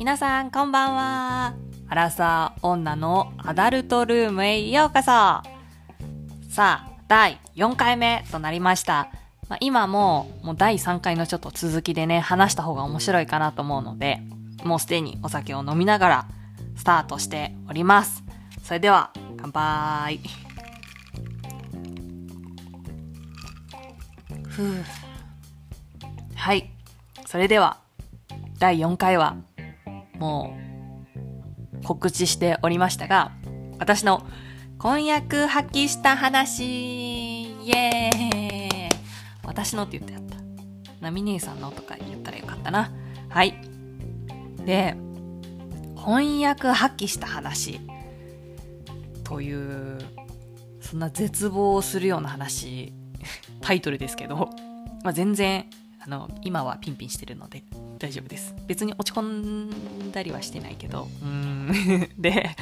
皆さんこんばんは。アラサー女のアダルトルームへようこそ。さあ、第4回目となりました。まあ、今ももう第3回のちょっと続きでね、話した方が面白いかなと思うので、もうすでにお酒を飲みながらスタートしております。それでは、乾杯。ふう。はい。それでは、第4回は、もう、告知しておりましたが、私の婚約破棄した話、イエーイ私のって言ってやった。ナミ姉さんのとか言ったらよかったな。はい。で、婚約破棄した話という、そんな絶望するような話、タイトルですけど、まあ、全然、あの、今はピンピンしてるので大丈夫です。別に落ち込んだりはしてないけど、うん。で、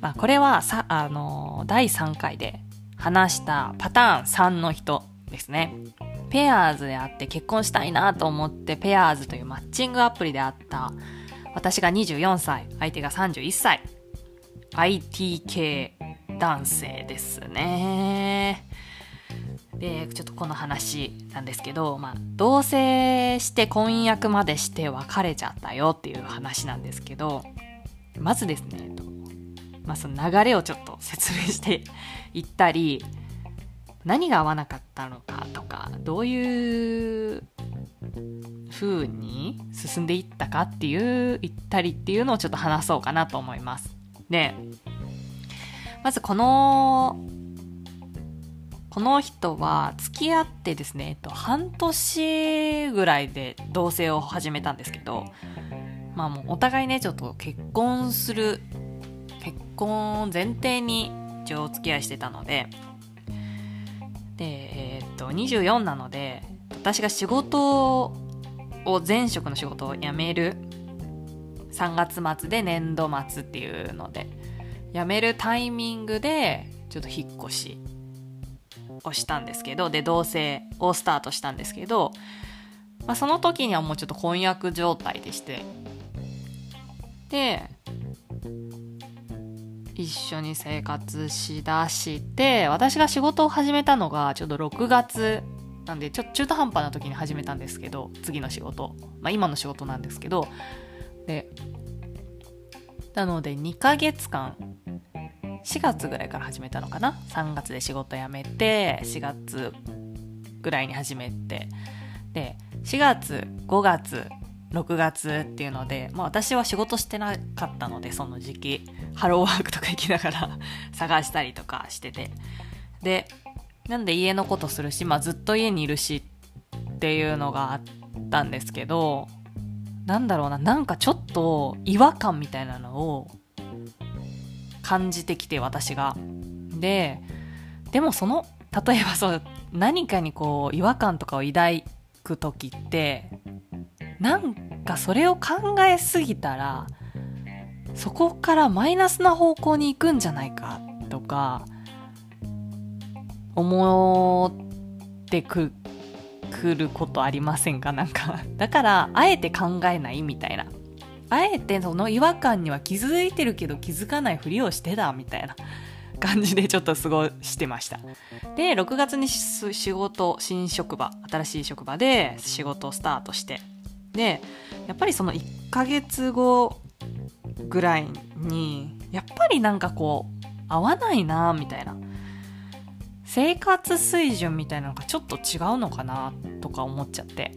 まあ、これはさ、あの、第3回で話したパターン3の人ですね。ペアーズであって結婚したいなと思ってペアーズというマッチングアプリであった私が24歳、相手が31歳。IT 系男性ですね。で、ちょっとこの話なんですけど、まあ、同棲して婚約までして別れちゃったよっていう話なんですけど、まずですね、とまあ、その流れをちょっと説明していったり、何が合わなかったのかとか、どういう風に進んでいったかっていう、言ったりっていうのをちょっと話そうかなと思います。で、まずこの、この人は付き合ってですね、えっと、半年ぐらいで同棲を始めたんですけど、まあもうお互いね、ちょっと結婚する、結婚前提に一応お付き合いしてたので、で、えーっと、24なので、私が仕事を、前職の仕事を辞める3月末で年度末っていうので、辞めるタイミングで、ちょっと引っ越しをしたんですけど、で、同棲をスタートしたんですけど、まあ、その時にはもうちょっと婚約状態でして、で、一緒に生活しだして、私が仕事を始めたのがちょうど6月なんで、ちょっと中途半端な時に始めたんですけど、次の仕事。まあ今の仕事なんですけど、で、なので2ヶ月間、4月ぐらいから始めたのかな ?3 月で仕事辞めて、4月ぐらいに始めて、で、4月、5月、6月っていうので、まあ私は仕事してなかったので、その時期、ハローワークとか行きながら 探したりとかしてて。で、なんで家のことするし、まあずっと家にいるしっていうのがあったんですけど、なんだろうな、なんかちょっと違和感みたいなのを感じてきて、私が。で、でもその、例えばそう、何かにこう違和感とかを抱く時って、なんかそれを考えすぎたら、そこからマイナスな方向に行くんじゃないかとか、思ってくくることありませんか？なんか。だから、あえて考えないみたいな。あえてその違和感には気づいてるけど気づかないふりをしてたみたいな感じでちょっと過ごしてました。で、6月に仕事、新職場、新しい職場で仕事をスタートして、で、やっぱりその1ヶ月後ぐらいに、やっぱりなんかこう、合わないなみたいな。生活水準みたいなのがちょっと違うのかなとか思っちゃって。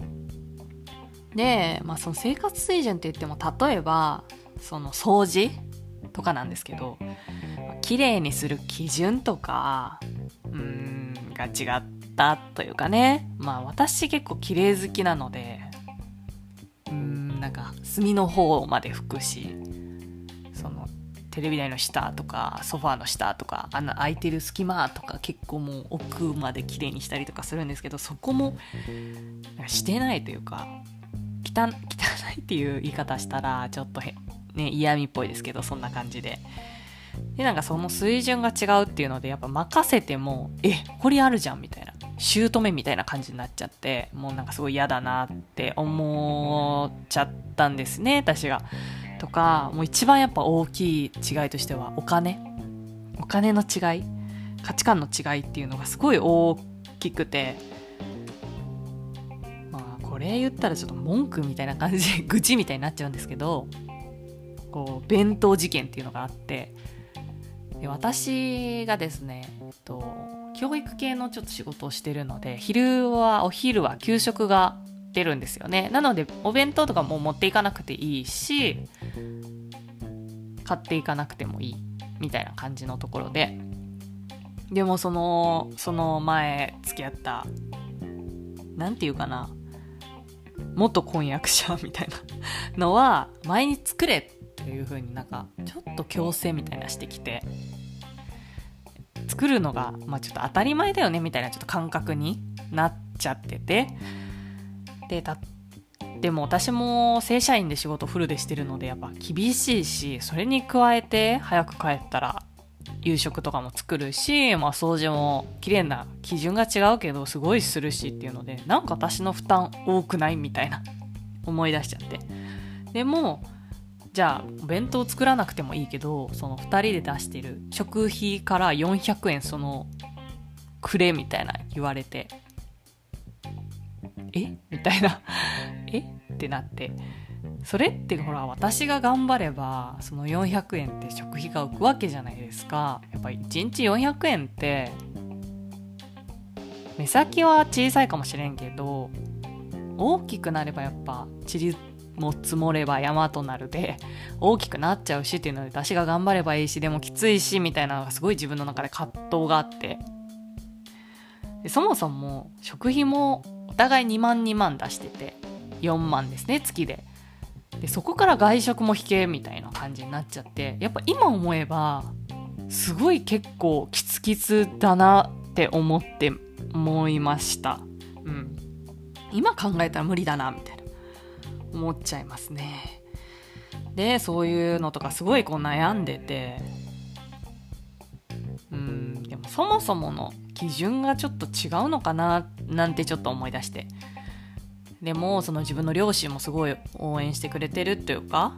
で、まあその生活水準って言っても、例えば、その掃除とかなんですけど、綺麗にする基準とか、うーん、が違ったというかね。まあ私結構綺麗好きなので、うん、なんか隅の方まで拭くし、そのテレビ台の下とかソファーの下とかあの空いてる隙間とか結構もう奥まで綺麗にしたりとかするんですけどそこもしてないというか汚いっていう言い方したらちょっとね嫌味っぽいですけどそんな感じで。でなんかその水準が違うっていうのでやっぱ任せてもえこれあるじゃんみたいな。姑みたいな感じになっちゃってもうなんかすごい嫌だなって思っちゃったんですね私が。とかもう一番やっぱ大きい違いとしてはお金。お金の違い。価値観の違いっていうのがすごい大きくてこれ言ったらちょっと文句みたいな感じで 愚痴みたいになっちゃうんですけどこう弁当事件っていうのがあってで私がですね、えっと、教育系のちょっと仕事をしてるので昼はお昼は給食が出るんですよね。なのでお弁当とかも持っていかなくていいし買っていかなくてもいいみたいな感じのところで。でもそのその前付き合った何て言うかな元婚約者みたいなのは前に作れっていう風になんかちょっと強制みたいなしてきて作るのが、まあ、ちょっと当たり前だよねみたいなちょっと感覚になっちゃってて。でたでも私も正社員で仕事フルでしてるのでやっぱ厳しいしそれに加えて早く帰ったら夕食とかも作るし、まあ、掃除も綺麗な基準が違うけどすごいするしっていうのでなんか私の負担多くないみたいな思い出しちゃって。でもじゃあお弁当作らなくてもいいけどその2人で出してる食費から400円そのくれみたいな言われて。え？みたいな。え？ってなって。それってほら私が頑張ればその400円って食費が浮くわけじゃないですか。やっぱり1日400円って目先は小さいかもしれんけど大きくなればやっぱ塵も積もれば山となるで大きくなっちゃうしっていうので私が頑張ればいいしでもきついしみたいなのがすごい自分の中で葛藤があって。でそもそも食費もお互い2万2万出してて4万ですね月で。でそこから外食も引けみたいな感じになっちゃってやっぱ今思えばすごい結構キツキツだなって思って思いました。うん。今考えたら無理だなみたいな思っちゃいますね。でそういうのとかすごいこう悩んでてうんでもそもそもの基準がちょっと違うのかななんてちょっと思い出して。でもその自分の両親もすごい応援してくれてるというか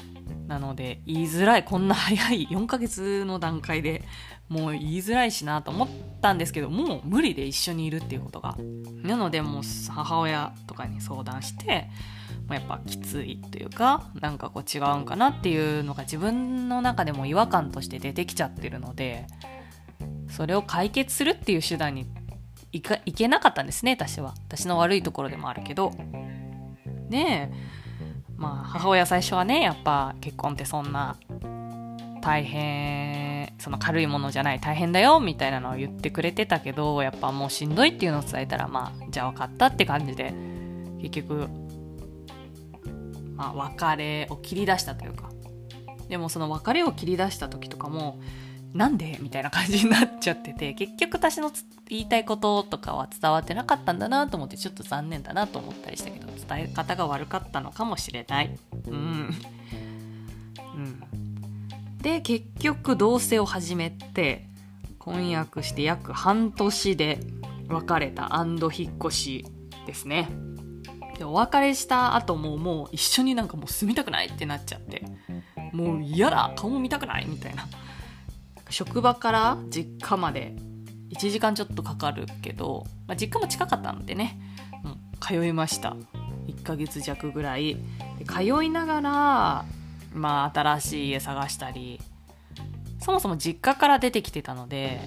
なので言いづらいこんな早い4ヶ月の段階でもう言いづらいしなと思ったんですけどもう無理で一緒にいるっていうことが。なのでもう母親とかに相談してやっぱきついというかなんかこう違うんかなっていうのが自分の中でも違和感として出てきちゃってるのでそれを解決するっていう手段にいかいけなかったんですね私は。私の悪いところでもあるけど。ねまあ母親最初はねやっぱ結婚ってそんな大変その軽いものじゃない大変だよみたいなのを言ってくれてたけどやっぱもうしんどいっていうのを伝えたらまあじゃあ分かったって感じで結局まあ別れを切り出したというか。でもその別れを切り出した時とかもなんでみたいな感じになっちゃってて結局私の言いたいこととかは伝わってなかったんだなと思ってちょっと残念だなと思ったりしたけど伝え方が悪かったのかもしれない。うん、うん、で結局同棲を始めて婚約して約半年で別れた引っ越しですね。でお別れした後ももう一緒になんかもう住みたくないってなっちゃって。もう嫌だ顔も見たくないみたいな。職場から実家まで1時間ちょっとかかるけど、まあ、実家も近かったのでね、うん、通いました。1ヶ月弱ぐらい。通いながら、まあ、新しい家探したりそもそも実家から出てきてたので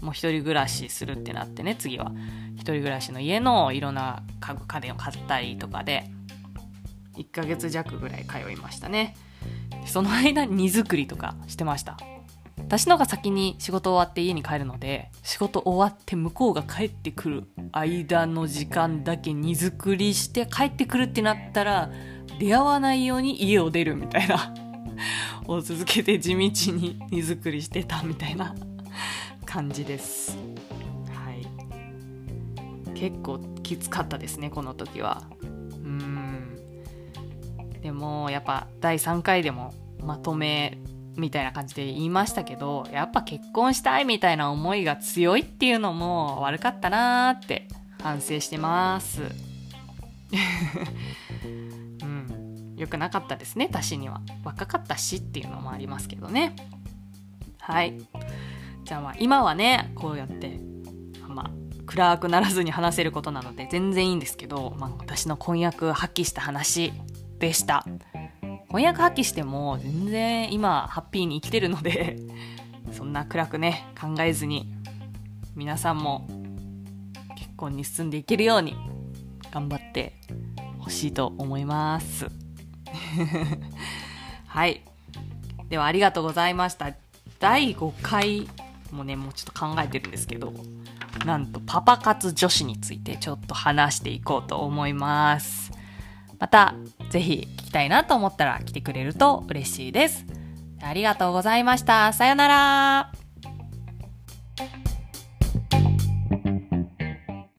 もう一人暮らしするってなってね次は。一人暮らしの家のいろんな家具家電を買ったりとかで1ヶ月弱ぐらい通いましたね。その間に荷造りとかしてました。私のが先に仕事終わって家に帰るので仕事終わって向こうが帰ってくる間の時間だけ荷造りして帰ってくるってなったら出会わないように家を出るみたいなを続けて地道に荷造りしてたみたいな感じです。はい。結構きつかったですねこの時は。もうやっぱ第3回でもまとめみたいな感じで言いましたけど、やっぱ結婚したいみたいな思いが強いっていうのも悪かったなーって反省してます。うん。良くなかったですね、私には。若かったしっていうのもありますけどね。はい。じゃあまあ今はね、こうやって、まあ暗くならずに話せることなので全然いいんですけど、まあ私の婚約発揮した話でした。婚約発揮しても全然今ハッピーに生きてるので そんな暗くね考えずに皆さんも結婚に進んでいけるように頑張ってほしいと思います。はい。ではありがとうございました。第5回もねもうちょっと考えてるんですけどなんとパパ活女子についてちょっと話していこうと思います。またぜひ聞きたいなと思ったら来てくれると嬉しいです。ありがとうございました。さよなら。